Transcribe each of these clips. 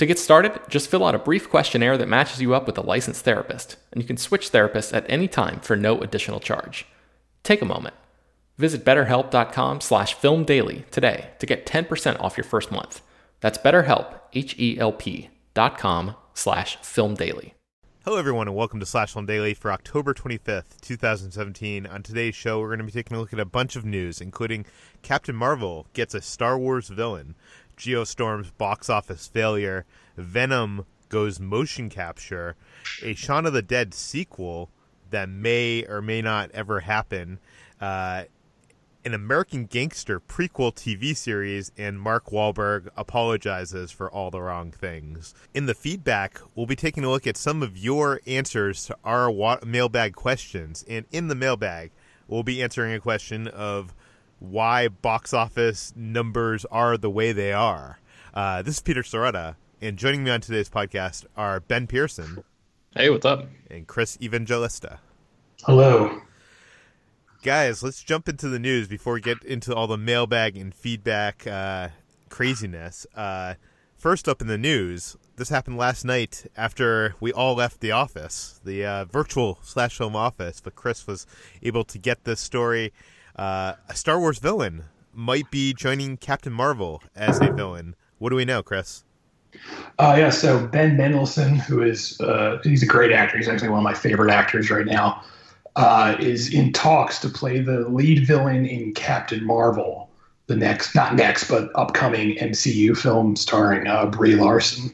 To get started, just fill out a brief questionnaire that matches you up with a licensed therapist, and you can switch therapists at any time for no additional charge. Take a moment. Visit betterhelp.com slash filmdaily today to get 10% off your first month. That's betterhelp, H-E-L-P dot com slash filmdaily. Hello, everyone, and welcome to Slash Film Daily for October 25th, 2017. On today's show, we're going to be taking a look at a bunch of news, including Captain Marvel gets a Star Wars villain, Geostorm's box office failure, Venom goes motion capture, a Shaun of the Dead sequel that may or may not ever happen, uh, an American Gangster prequel TV series, and Mark Wahlberg apologizes for all the wrong things. In the feedback, we'll be taking a look at some of your answers to our wa- mailbag questions. And in the mailbag, we'll be answering a question of why box office numbers are the way they are. Uh, this is Peter Sciretta, and joining me on today's podcast are Ben Pearson. Hey, what's up? And Chris Evangelista. Hello. Guys, let's jump into the news before we get into all the mailbag and feedback uh, craziness. Uh, first up in the news, this happened last night after we all left the office, the uh, virtual slash home office, but Chris was able to get this story uh, a Star Wars villain might be joining Captain Marvel as a villain. What do we know, Chris? Uh, yeah, so Ben Mendelsohn, who is uh, he's a great actor. He's actually one of my favorite actors right now. Uh, is in talks to play the lead villain in Captain Marvel, the next, not next, but upcoming MCU film starring uh, Brie Larson.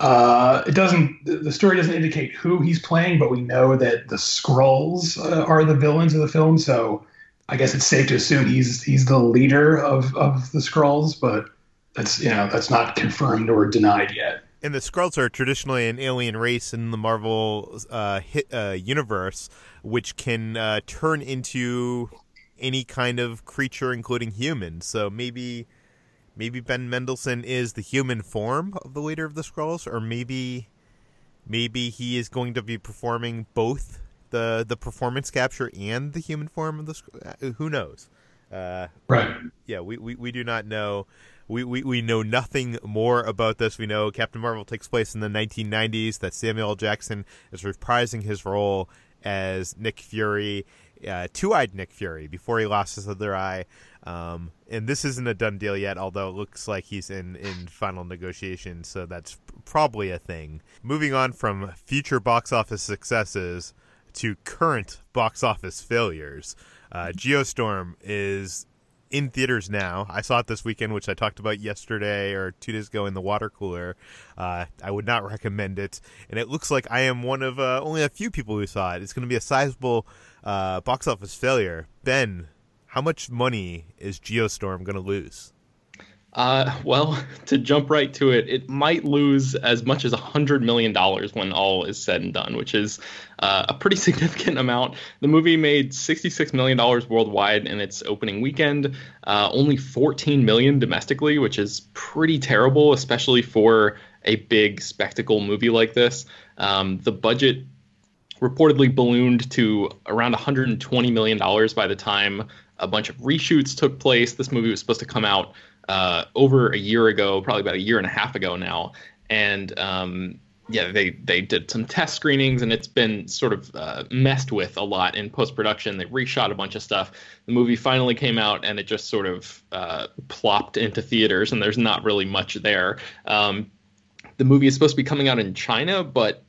Uh, it doesn't. The story doesn't indicate who he's playing, but we know that the Skrulls uh, are the villains of the film. So I guess it's safe to assume he's he's the leader of of the Skrulls, but that's you know that's not confirmed or denied yet. And the Skrulls are traditionally an alien race in the Marvel uh, hit, uh, universe, which can uh, turn into any kind of creature, including humans. So maybe maybe Ben Mendelsohn is the human form of the leader of the Skrulls, or maybe maybe he is going to be performing both the the performance capture and the human form of the uh, who knows uh, right yeah we, we, we do not know we, we, we know nothing more about this. We know Captain Marvel takes place in the 1990s, that Samuel Jackson is reprising his role as Nick Fury, uh, two eyed Nick Fury, before he lost his other eye. Um, and this isn't a done deal yet, although it looks like he's in, in final negotiations, so that's probably a thing. Moving on from future box office successes to current box office failures, uh, Geostorm is in theaters now. I saw it this weekend, which I talked about yesterday or two days ago in the water cooler. Uh, I would not recommend it, and it looks like I am one of uh, only a few people who saw it. It's going to be a sizable uh, box office failure. Ben, how much money is Geostorm going to lose? Uh, well, to jump right to it, it might lose as much as $100 million when all is said and done, which is uh, a pretty significant amount. The movie made $66 million worldwide in its opening weekend, uh, only 14 million domestically, which is pretty terrible, especially for a big spectacle movie like this. Um, the budget reportedly ballooned to around $120 million by the time a bunch of reshoots took place. This movie was supposed to come out uh, over a year ago, probably about a year and a half ago now, and um, yeah, they they did some test screenings, and it's been sort of uh, messed with a lot in post production. They reshot a bunch of stuff. The movie finally came out, and it just sort of uh, plopped into theaters, and there's not really much there. Um, the movie is supposed to be coming out in China, but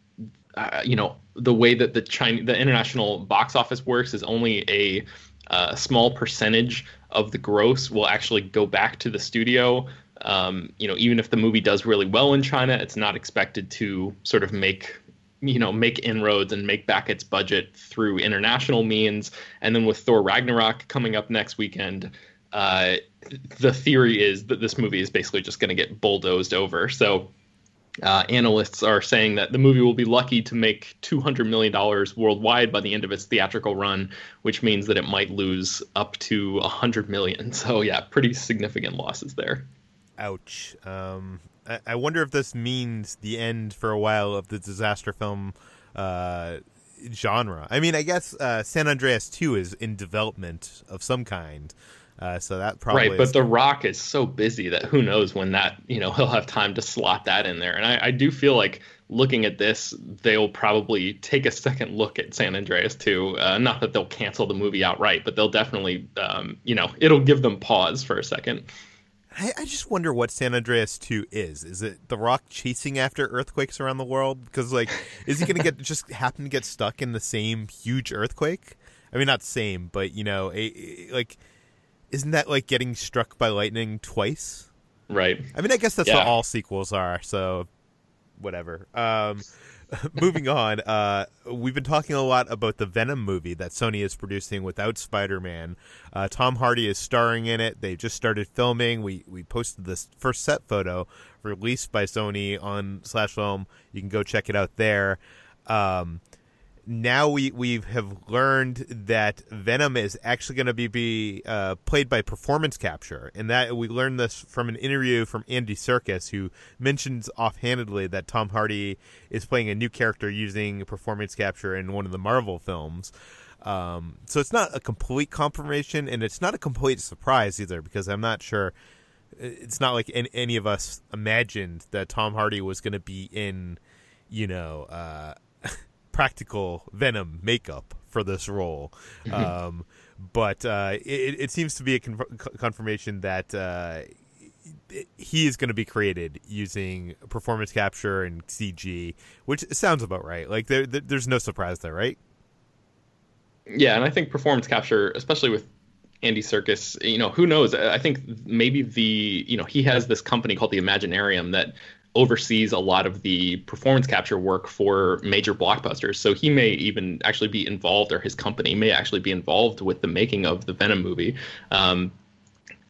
uh, you know the way that the China the international box office works is only a uh, small percentage of the gross will actually go back to the studio. Um, you know, even if the movie does really well in China, it's not expected to sort of make you know make inroads and make back its budget through international means. And then with Thor Ragnarok coming up next weekend, uh, the theory is that this movie is basically just going to get bulldozed over. So uh, analysts are saying that the movie will be lucky to make $200 million worldwide by the end of its theatrical run, which means that it might lose up to 100 million. So, yeah, pretty significant losses there. Ouch. Um, I-, I, wonder if this means the end for a while of the disaster film uh, genre. I mean, I guess uh, San Andreas 2 is in development of some kind. Uh, so that probably right. But The Rock is so busy that who knows when that you know he'll have time to slot that in there. And I, I do feel like looking at this, they'll probably take a second look at San Andreas too. Uh, not that they'll cancel the movie outright, but they'll definitely um, you know it'll give them pause for a second. I, I just wonder what San Andreas 2 is. Is it The Rock chasing after earthquakes around the world? Because, like, is he going to get just happen to get stuck in the same huge earthquake? I mean, not same, but, you know, a, a, like, isn't that like getting struck by lightning twice? Right. I mean, I guess that's yeah. what all sequels are. So, whatever. Um, moving on. Uh, we've been talking a lot about the Venom movie that Sony is producing without Spider-Man. Uh, Tom Hardy is starring in it. They just started filming. We we posted this first set photo released by Sony on Slash Film. You can go check it out there. Um, now we we have learned that Venom is actually going to be be uh, played by performance capture, and that we learned this from an interview from Andy Serkis, who mentions offhandedly that Tom Hardy is playing a new character using performance capture in one of the Marvel films. Um, so it's not a complete confirmation, and it's not a complete surprise either, because I'm not sure. It's not like any of us imagined that Tom Hardy was going to be in, you know. Uh, practical Venom makeup for this role. Mm-hmm. Um, but uh, it, it, seems to be a con- confirmation that uh, he is going to be created using performance capture and CG, which sounds about right. Like there, there, there's no surprise there, right? Yeah, and I think performance capture, especially with Andy Serkis, you know, who knows? I think maybe the, you know, he has this company called the Imaginarium that oversees a lot of the performance capture work for major blockbusters. So he may even actually be involved, or his company may actually be involved with the making of the Venom movie. Um,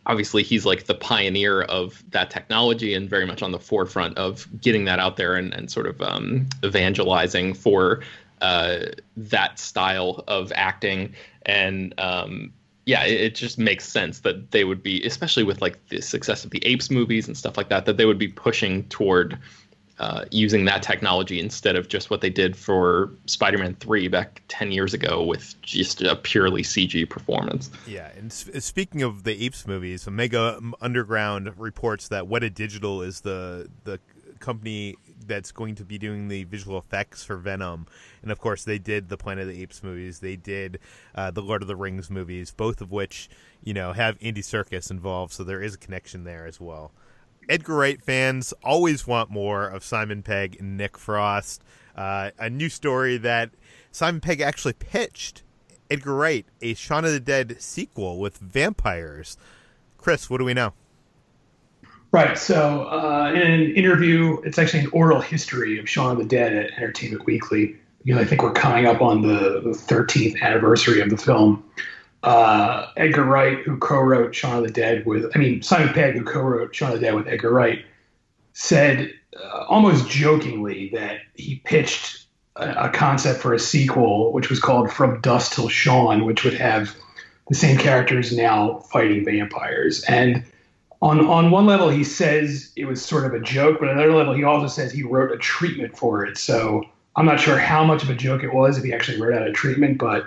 obviously, he's like the pioneer of that technology and very much on the forefront of getting that out there and, and sort of um, evangelizing for uh, that style of acting. And um, yeah, it, it, just makes sense that they would be, especially with like the success of the Apes movies and stuff like that, that they would be pushing toward uh, using that technology instead of just what they did for Spider-Man 3 back 10 years ago with just a purely CG performance. Yeah, and speaking of the Apes movies, Omega Underground reports that Weta Digital is the the company that's going to be doing the visual effects for Venom, and of course they did the Planet of the Apes movies, they did uh, the Lord of the Rings movies, both of which you know have Andy Serkis involved, so there is a connection there as well. Edgar Wright fans always want more of Simon Pegg and Nick Frost. Uh, a new story that Simon Pegg actually pitched Edgar Wright a Shaun of the Dead sequel with vampires. Chris, what do we know? Right. So, uh, in an interview, it's actually an oral history of Shaun of the Dead at Entertainment Weekly. Because I think we're coming up on the, the 13th anniversary of the film. Uh, Edgar Wright, who co-wrote Shaun of the Dead with, I mean Simon Pegg, who co-wrote Shaun of the Dead with Edgar Wright, said uh, almost jokingly that he pitched a, a, concept for a sequel, which was called From Dust Till Shaun, which would have the same characters now fighting vampires. And on on one level, he says it was sort of a joke, but on another level, he also says he wrote a treatment for it. So I'm not sure how much of a joke it was if he actually wrote out a treatment, but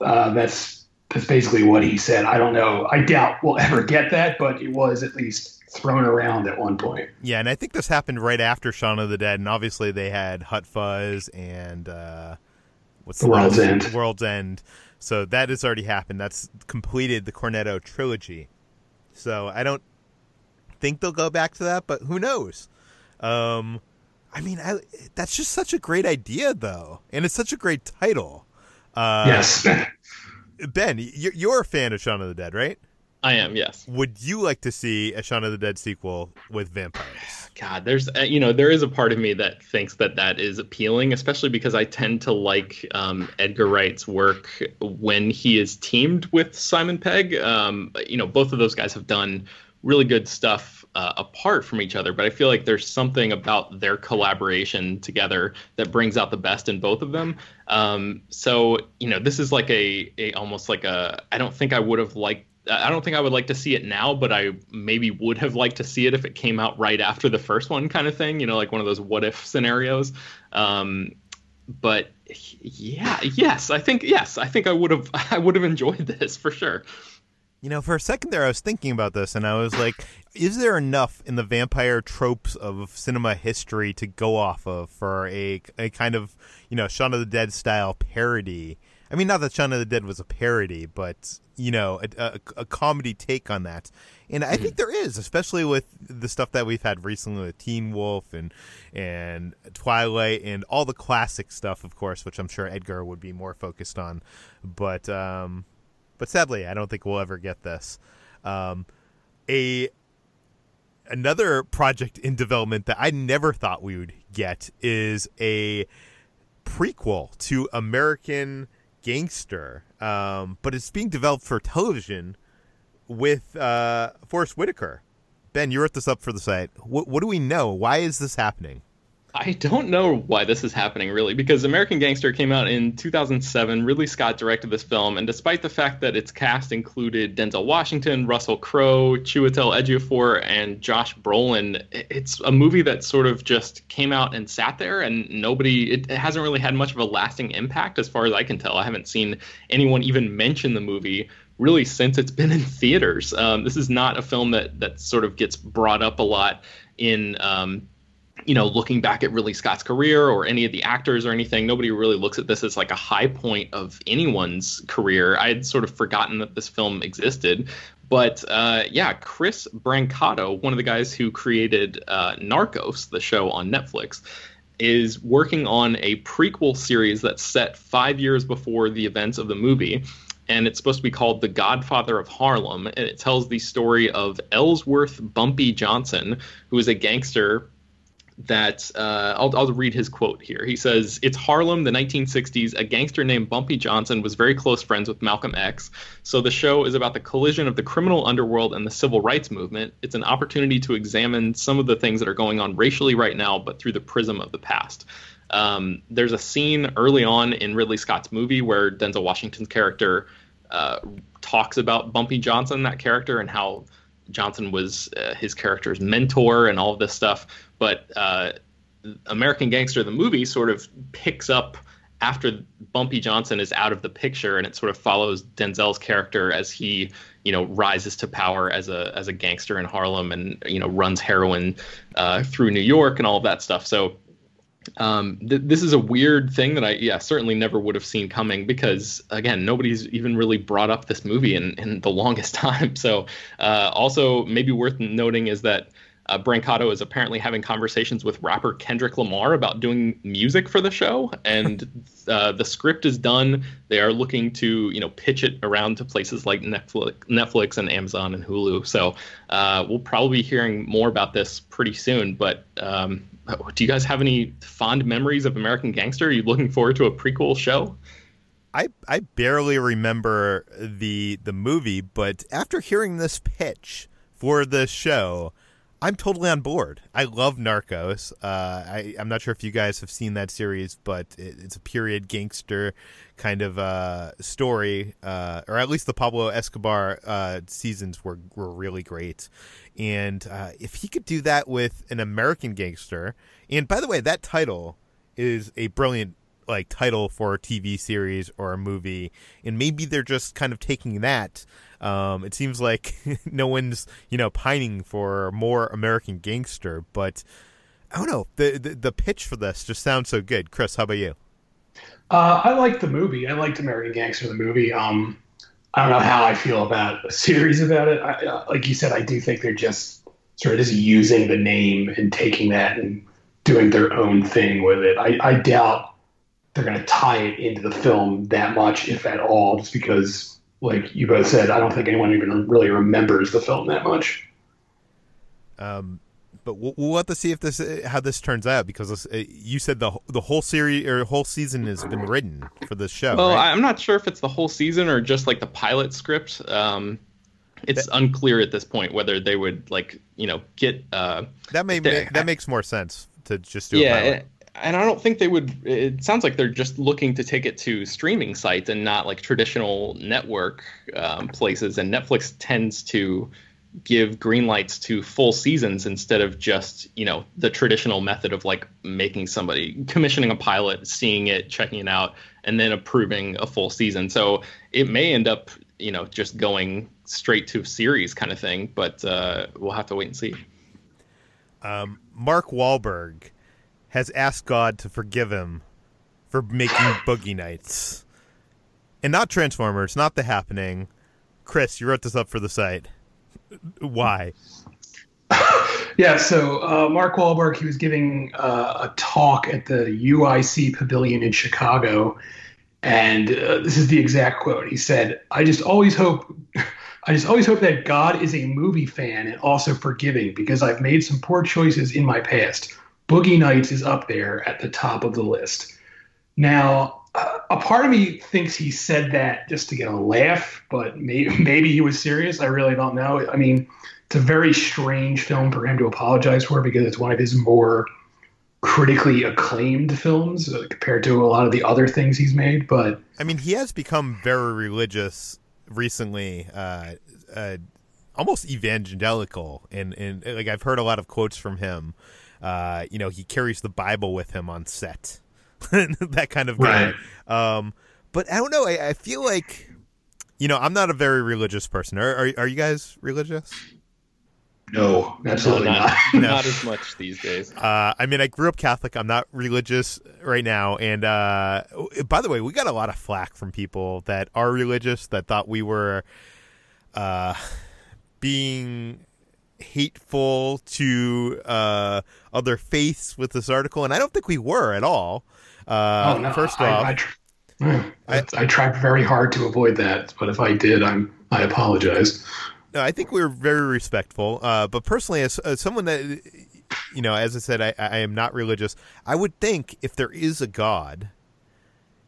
uh, that's that's basically what he said. I don't know. I doubt we'll ever get that, but it was at least thrown around at one point. Yeah, and I think this happened right after Shaun of the Dead, and obviously they had Hot Fuzz and uh, what's the, the World's End. World's End. So that has already happened. That's completed the Cornetto trilogy. So I don't think they'll go back to that, but who knows? Um, I mean, I, that's just such a great idea, though, and it's such a great title. Uh, yes. ben, you're, you're a fan of Shaun of the Dead, right? I am, yes. Would you like to see a Shaun of the Dead sequel with vampires? God, there's uh, you know there is a part of me that thinks that that is appealing, especially because I tend to like um, Edgar Wright's work when he is teamed with Simon Pegg. Um, you know, both of those guys have done really good stuff uh, apart from each other, but I feel like there's something about their collaboration together that brings out the best in both of them. Um, so you know, this is like a, a almost like a. I don't think I would have liked I don't think I would like to see it now, but I maybe would have liked to see it if it came out right after the first one, kind of thing. You know, like one of those what if scenarios. Um, but yeah, yes, I think yes, I think I would have I would have enjoyed this for sure. You know, for a second there, I was thinking about this, and I was like, is there enough in the vampire tropes of cinema history to go off of for a a kind of you know Shaun of the Dead style parody? I mean, not that Shaun of the Dead was a parody, but you know, a, a, a comedy take on that. And I think mm-hmm. there is, especially with the stuff that we've had recently with Teen Wolf and and Twilight and all the classic stuff, of course, which I'm sure Edgar would be more focused on. But um, but sadly, I don't think we'll ever get this. Um, a another project in development that I never thought we would get is a prequel to American Gangster, um, but it's being developed for television with uh, Forest Whitaker. Ben, you wrote this up for the site. What, what do we know? Why is this happening? I don't know why this is happening really, because American Gangster came out in 2007. Ridley Scott directed this film, and despite the fact that its cast included Denzel Washington, Russell Crowe, Chiwetel Ejiofor, and Josh Brolin, it's a movie that sort of just came out and sat there, and nobody. It hasn't really had much of a lasting impact, as far as I can tell. I haven't seen anyone even mention the movie really since it's been in theaters. Um, this is not a film that that sort of gets brought up a lot in um, you know, looking back at Ridley Scott's career or any of the actors or anything, nobody really looks at this as like a high point of anyone's career. I had sort of forgotten that this film existed. But uh, yeah, Chris Brancato, one of the guys who created uh, Narcos, the show on Netflix, is working on a prequel series that's set five years before the events of the movie. And it's supposed to be called The Godfather of Harlem. And it tells the story of Ellsworth Bumpy Johnson, who is a gangster that uh, I'll, I'll read his quote here. He says, It's Harlem, the 1960s. A gangster named Bumpy Johnson was very close friends with Malcolm X. So the show is about the collision of the criminal underworld and the civil rights movement. It's an opportunity to examine some of the things that are going on racially right now, but through the prism of the past. Um, there's a scene early on in Ridley Scott's movie where Denzel Washington's character uh, talks about Bumpy Johnson, that character, and how Johnson was uh, his character's mentor and all of this stuff. But uh, American Gangster, the movie, sort of picks up after Bumpy Johnson is out of the picture, and it sort of follows Denzel's character as he, you know, rises to power as a as a gangster in Harlem, and you know runs heroin uh, through New York and all of that stuff. So um, th- this is a weird thing that I yeah certainly never would have seen coming because again nobody's even really brought up this movie in in the longest time. So uh, also maybe worth noting is that uh, Brancato is apparently having conversations with rapper Kendrick Lamar about doing music for the show, and uh, the script is done. They are looking to you know pitch it around to places like Netflix, Netflix and Amazon and Hulu. So uh, we'll probably be hearing more about this pretty soon. But um, do you guys have any fond memories of American Gangster? Are you looking forward to a prequel show? I I barely remember the the movie, but after hearing this pitch for the show, I'm totally on board. I love Narcos. Uh, I, I'm not sure if you guys have seen that series, but it, it's a period gangster kind of uh, story, uh, or at least the Pablo Escobar uh, seasons were were really great. And uh, if he could do that with an American gangster, and by the way, that title is a brilliant like title for a TV series or a movie, and maybe they're just kind of taking that um, it seems like no one's you know pining for more American gangster, but I don't know. The, the, the pitch for this just sounds so good. Chris, how about you? Uh, I like the movie. I liked American Gangster the movie. Um, I don't know how I feel about a series about it. I, uh, like you said, I do think they're just sort of just using the name and taking that and doing their own thing with it. I, I doubt they're going to tie it into the film that much, if at all, just because like you both said, I don't think anyone even really remembers the film that much. Um, but we'll, we'll have to see if this how this turns out because uh, you said the the whole series or whole season has been written for this show. Well, right? I'm not sure if it's the whole season or just like the pilot script. Um, it's that, unclear at this point whether they would like you know get uh, that may that makes more sense to just do yeah and I don't think they would. It sounds like they're just looking to take it to streaming sites and not like traditional network um, places. And Netflix tends to give green lights to full seasons instead of just you know the traditional method of like making somebody commissioning a pilot, seeing it, checking it out, and then approving a full season. So it may end up you know just going straight to series kind of thing. But uh, we'll have to wait and see. Um, Mark Wahlberg has asked God to forgive him for making Boogie Nights. And not Transformers, not The Happening. Chris, you wrote this up for the site. Why? yeah, so uh, Mark Wahlberg, he was giving uh, a talk at the UIC Pavilion in Chicago. And uh, this is the exact quote. He said, I just always hope. I just always hope that God is a movie fan and also forgiving because I've made some poor choices in my past. Boogie Nights is up there at the top of the list. Now, a part of me thinks he said that just to get a laugh, but maybe, maybe he was serious. I really don't know. I mean, it's a very strange film for him to apologize for because it's one of his more critically acclaimed films uh, compared to a lot of the other things he's made. But I mean, he has become very religious recently, uh, uh, almost evangelical, and and like I've heard a lot of quotes from him uh, you know, he carries the Bible with him on set, that kind of guy. Right. Um, but I don't know. I, I, feel like, you know, I'm not a very religious person. Are are, are you guys religious? No, absolutely no, not. Not, not as much these days. Uh, I mean, I grew up Catholic. I'm not religious right now. And uh, by the way, we got a lot of flack from people that are religious that thought we were uh, being hateful to uh, other faiths with this article, and I don't think we were at all. Uh, oh, no, first I, off, I, tr- I, I, tried very hard to avoid that, but if I did, I'm I apologize. No, I think we were very respectful. Uh, but personally, as, as, someone that you know, as I said, I, I am not religious. I would think if there is a God,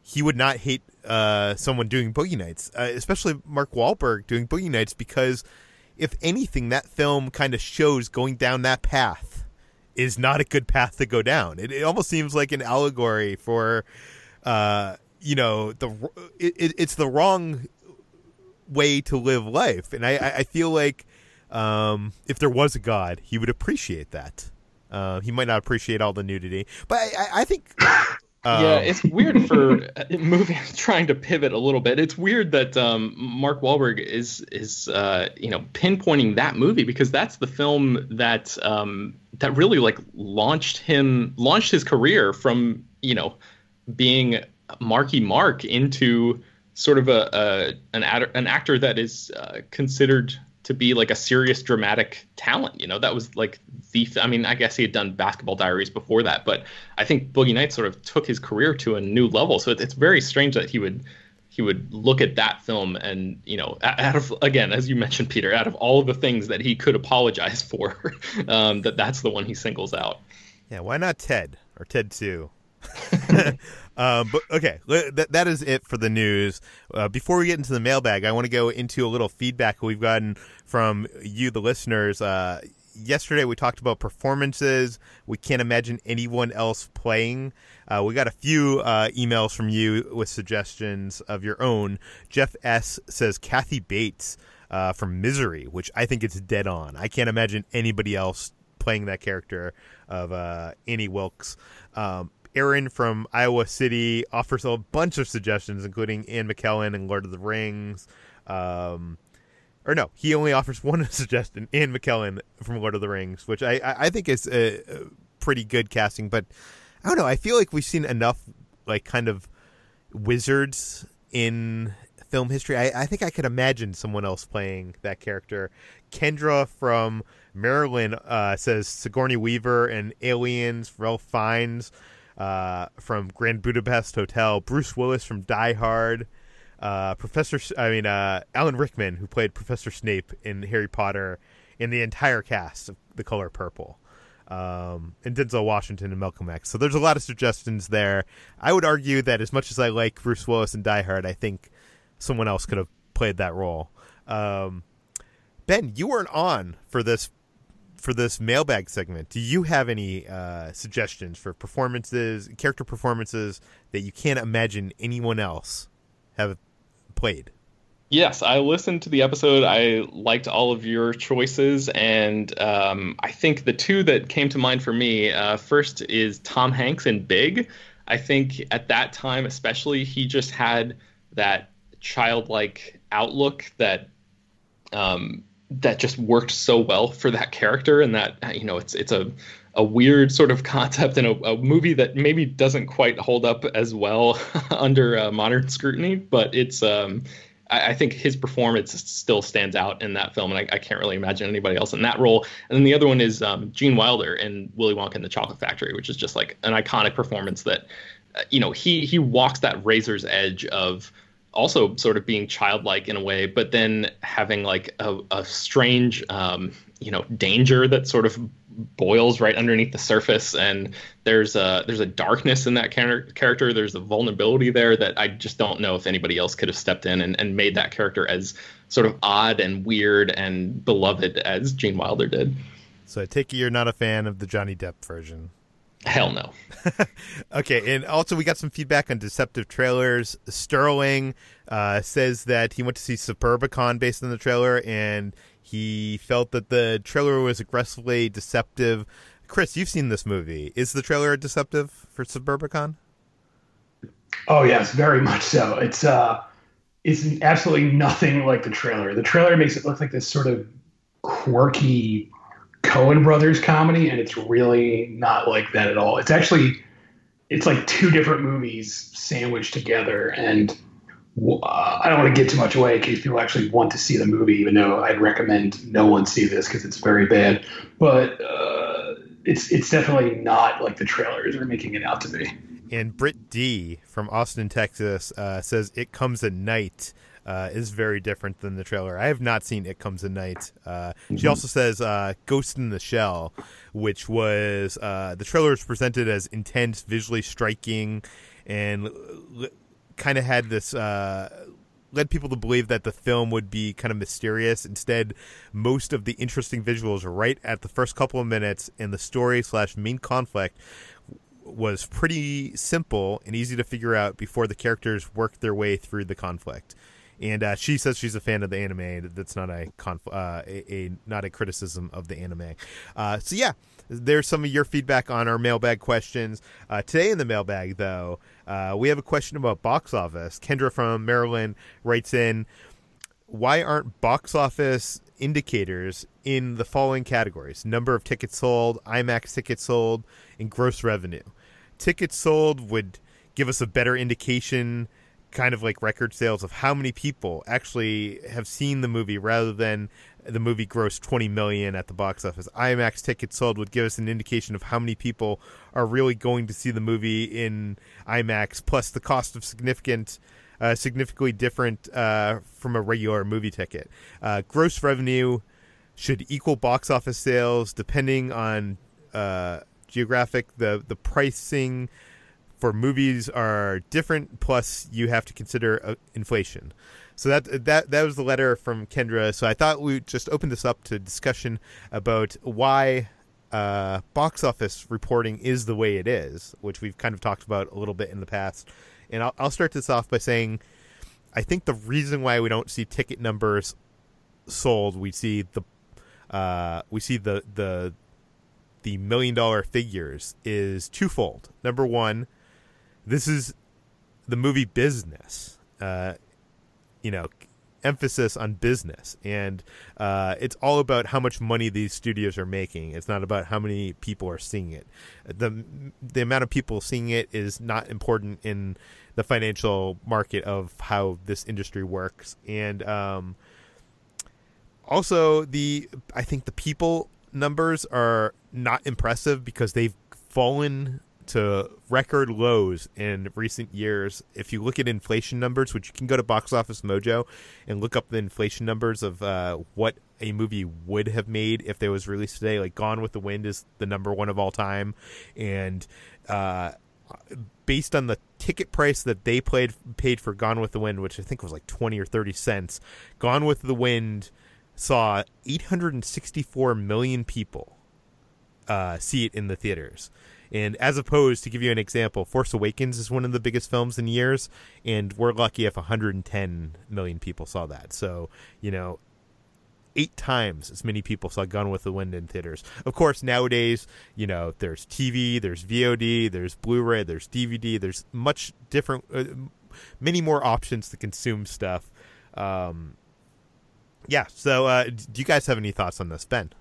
he would not hate uh, someone doing boogie nights, uh, especially Mark Wahlberg doing boogie nights, because if anything, that film kind of shows going down that path is not a good path to go down. It, it almost seems like an allegory for, uh, you know, the it, it's the wrong way to live life, and I, I feel like um, if there was a God, he would appreciate that. Uh, he might not appreciate all the nudity, but I, I think Um, yeah, it's weird for moving trying to pivot a little bit. It's weird that um, Mark Wahlberg is is uh, you know pinpointing that movie because that's the film that um, that really like launched him launched his career from you know being Marky Mark into sort of a, a an, ad, an actor that is uh, considered to be like a serious dramatic talent. You know, that was like the. I mean, I guess he had done Basketball Diaries before that, but I think Boogie Nights sort of took his career to a new level. So it's very strange that he would he would look at that film and you know out of again as you mentioned peter out of all of the things that he could apologize for um, that that's the one he singles out yeah why not ted or ted 2 um, but okay, that, that is it for the news. Uh, before we get into the mailbag, I want to go into a little feedback we've gotten from you, the listeners. Uh, yesterday we talked about performances. We can't imagine anyone else playing. Uh, we got a few uh, emails from you with suggestions of your own. Jeff S says Kathy Bates uh, from Misery, which I think is dead on. I can't imagine anybody else playing that character of uh, Annie Wilkes. Um, Aaron from Iowa City offers a bunch of suggestions, including Ian McKellen and Lord of the Rings. Um, or no, he only offers one suggestion: Ian McKellen from Lord of the Rings, which I I think is a, a pretty good casting. But I don't know. I feel like we've seen enough like kind of wizards in film history. I, I think I could imagine someone else playing that character. Kendra from Maryland uh, says Sigourney Weaver and Aliens, Ralph Fiennes uh, from Grand Budapest Hotel, Bruce Willis from Die Hard, uh, Professor, I mean, uh, Alan Rickman, who played Professor Snape in Harry Potter, in the entire cast of The Color Purple, um, and Denzel Washington and Malcolm X. So there's a lot of suggestions there. I would argue that as much as I like Bruce Willis and Die Hard, I think someone else could have played that role. Um, ben, you weren't on for this for this mailbag segment, do you have any uh, suggestions for performances, character performances that you can't imagine anyone else have played? Yes, I listened to the episode. I liked all of your choices, and um, I think the two that came to mind for me uh, first is Tom Hanks in Big. I think at that time, especially, he just had that childlike outlook that um, that just worked so well for that character and that you know it's it's a a weird sort of concept in a, a movie that maybe doesn't quite hold up as well under uh, modern scrutiny but it's um I, think his performance still stands out in that film and I, I, can't really imagine anybody else in that role. And then the other one is um, Gene Wilder in Willy Wonka and the Chocolate Factory which is just like an iconic performance that uh, you know he he walks that razor's edge of also sort of being childlike in a way, but then having like a, a strange, um, you know, danger that sort of boils right underneath the surface. And there's a there's a darkness in that char- character. There's a vulnerability there that I just don't know if anybody else could have stepped in and, and made that character as sort of odd and weird and beloved as Gene Wilder did. So I take it you're not a fan of the Johnny Depp version. Hell no. okay, and also we got some feedback on deceptive trailers. Sterling uh, says that he went to see Suburbicon based on the trailer, and he felt that the trailer was aggressively deceptive. Chris, you've seen this movie. Is the trailer deceptive for Suburbicon? Oh yes, very much so. It's uh, it's absolutely nothing like the trailer. The trailer makes it look like this sort of quirky Coen Brothers comedy, and it's really not like that at all. It's actually it's like two different movies sandwiched together, and uh, I don't want to give too much away in case people actually want to see the movie, even though I'd recommend no one see this because it's very bad. But uh, it's it's definitely not like the trailers are making it out to be. And Britt D from Austin, Texas, uh, says it comes at night uh, is very different than the trailer. I have not seen It Comes at Night. Uh, mm-hmm. She also says uh, Ghost in the Shell, which was uh, the trailer is presented as intense, visually striking, and l- kind of had this. Uh, led people to believe that the film would be kind of mysterious. Instead, most of the interesting visuals are right at the first couple of minutes, and the story slash main conflict was pretty simple and easy to figure out before the characters worked their way through the conflict and uh, she says she's a fan of the anime. That's not a, conf- uh, a, a not a criticism of the anime. Uh, so yeah, there's some of your feedback on our mailbag questions. Uh, today in the mailbag, though, uh, we have a question about box office. Kendra from Maryland writes in, "Why aren't box office indicators in the following categories: number of tickets sold, IMAX tickets sold, and gross revenue? Tickets sold would give us a better indication." Kind of like record sales of how many people actually have seen the movie rather than the movie grossed 20 million at the box office. IMAX tickets sold would give us an indication of how many people are really going to see the movie in IMAX plus the cost of significant uh, significantly different uh, from a regular movie ticket. Uh, gross revenue should equal box office sales depending on uh, geographic the the pricing for movies are different. Plus, you have to consider uh, inflation. So that that that was the letter from Kendra. So I thought we just open this up to discussion about why uh, box office reporting is the way it is, which we've kind of talked about a little bit in the past. And I'll, I'll start this off by saying, I think the reason why we don't see ticket numbers sold, we see the uh, we see the the the million dollar figures is twofold. Number one, this is the movie business. Uh, you know, emphasis on business, and uh, it's all about how much money these studios are making. It's not about how many people are seeing it. the The amount of people seeing it is not important in the financial market of how this industry works, and um, also the I think the people numbers are not impressive because they've fallen to record lows in recent years. If you look at inflation numbers, which you can go to Box Office Mojo and look up the inflation numbers of uh, what a movie would have made if it was released today, like Gone with the Wind is the number one of all time, and uh, based on the ticket price that they played paid for Gone with the Wind, which I think was like twenty or thirty cents, Gone with the Wind saw 864 million people uh, see it in the theaters. And as opposed to give you an example, Force Awakens is one of the biggest films in years, and we're lucky if 110 million people saw that. So, you know, eight times as many people saw Gone with the Wind in theaters. Of course, nowadays, you know, there's TV, there's VOD, there's Blu-ray, there's DVD, there's much different, uh, many more options to consume stuff. Um, yeah. So, uh, do you guys have any thoughts on this, Ben?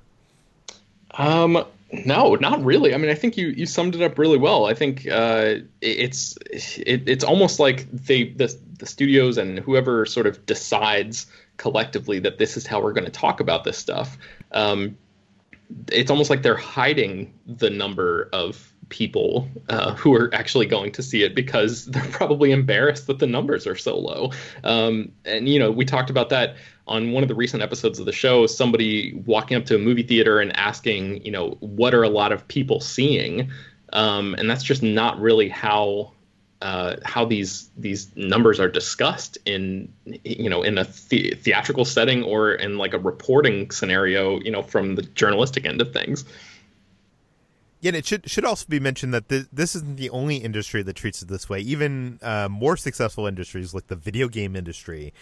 Um, no, not really. I mean, I think you you summed it up really well. I think uh, it's it, it's almost like they the the studios and whoever sort of decides collectively that this is how we're going to talk about this stuff. Um, it's almost like they're hiding the number of people uh, who are actually going to see it because they're probably embarrassed that the numbers are so low. Um, and you know, we talked about that on one of the recent episodes of the show. Somebody walking up to a movie theater and asking, you know, what are a lot of people seeing? Um, and that's just not really how uh, how these these numbers are discussed in you know in a the- theatrical setting or in like a reporting scenario you know from the journalistic end of things yeah, it should should also be mentioned that this, this isn't the only industry that treats it this way. Even uh, more successful industries like the video game industry,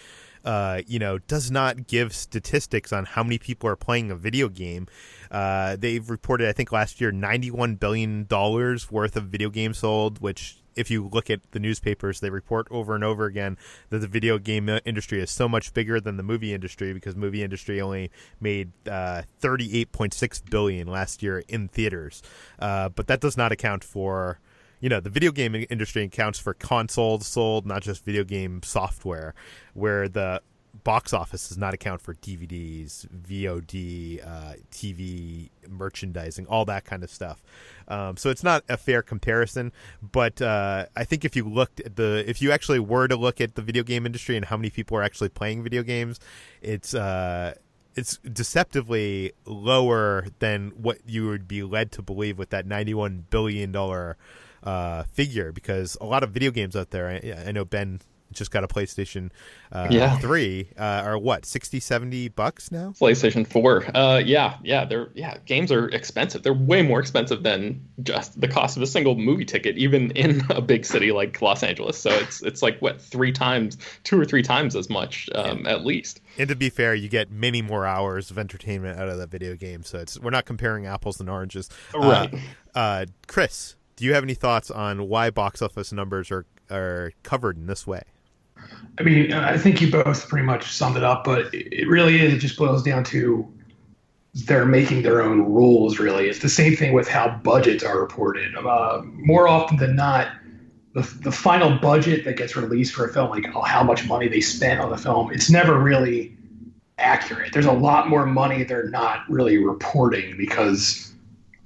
uh, you know, does not give statistics on how many people are playing a video game. Uh, they've reported, I think, last year, ninety-one billion dollars worth of video games sold, which if you look at the newspapers, they report over and over again that the video game industry is so much bigger than the movie industry because movie industry only made uh, 38.6 billion last year in theaters. Uh, but that does not account for you know the video game industry accounts for consoles sold, not just video game software, where the box office does not account for DVDs, VOD, uh, TV merchandising, all that kind of stuff. Um, so it's not a fair comparison. But uh, I think if you looked at the, if you actually were to look at the video game industry and how many people are actually playing video games, it's uh, it's deceptively lower than what you would be led to believe with that ninety-one billion dollar uh, figure. Because a lot of video games out there, I, I know Ben just got a PlayStation uh, Yeah. 3, uh, or what, 60, 70 bucks now? PlayStation 4. Uh, yeah, yeah, they're yeah, games are expensive. They're way more expensive than just the cost of a single movie ticket, even in a big city like Los Angeles. So it's it's like what three times, two or three times as much, um, at least. And to be fair, you get many more hours of entertainment out of that video game. So it's we're not comparing apples and oranges. Uh, Right. Uh, Chris, do you have any thoughts on why box office numbers are are covered in this way? I mean, I think you both pretty much summed it up, but it really is. It just boils down to they're making their own rules. Really, it's the same thing with how budgets are reported. Uh, more often than not, the, the final budget that gets released for a film, like oh, how much money they spent on the film, it's never really accurate. There's a lot more money they're not really reporting because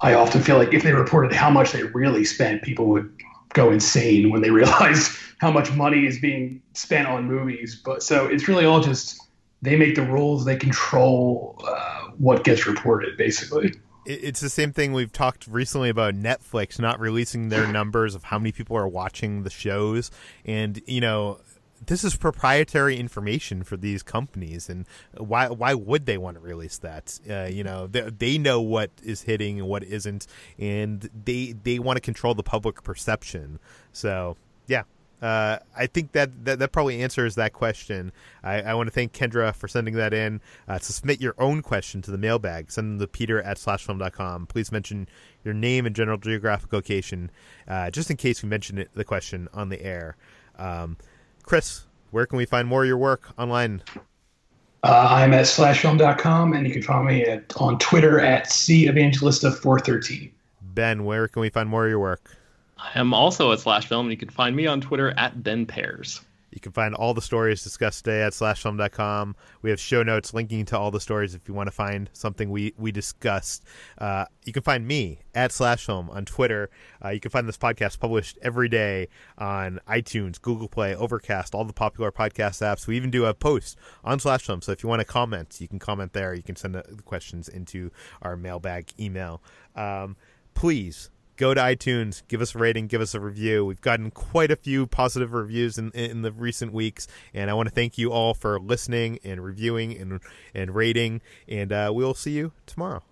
I often feel like if they reported how much they really spent, people would go insane when they realize how much money is being spent on movies. But so it's really all just they make the rules, they control uh, what gets reported, basically. It's the same thing we've talked recently about Netflix not releasing their numbers of how many people are watching the shows, and you know. This is proprietary information for these companies, and why why would they want to release that? Uh, you know, they, they know what is hitting and what isn't, and they they want to control the public perception. So, yeah, uh, I think that, that that probably answers that question. I, I want to thank Kendra for sending that in. Uh, submit your own question to the mailbag, send them to peter at slashfilm.com. Please mention your name and general geographic location, uh, just in case we mention it, the question on the air. Um, Chris, where can we find more of your work online? Uh, I'm at slashfilm.com, and you can find me at, on Twitter at cevangelista413. Ben, where can we find more of your work? I am also at Slash Film, and you can find me on Twitter at Ben Pears. You can find all the stories discussed today at slashfilm.com. We have show notes linking to all the stories if you want to find something we, we discussed. Uh, you can find me at slashfilm on Twitter. Uh, you can find this podcast published every day on iTunes, Google Play, Overcast, all the popular podcast apps. We even do a post on slashfilm. So if you want to comment, you can comment there. You can send the the questions into our mailbag email. Um, please go to iTunes, give us a rating, give us a review. We've gotten quite a few positive reviews in in the recent weeks, and I want to thank you all for listening and reviewing and and rating. And uh, we'll see you tomorrow.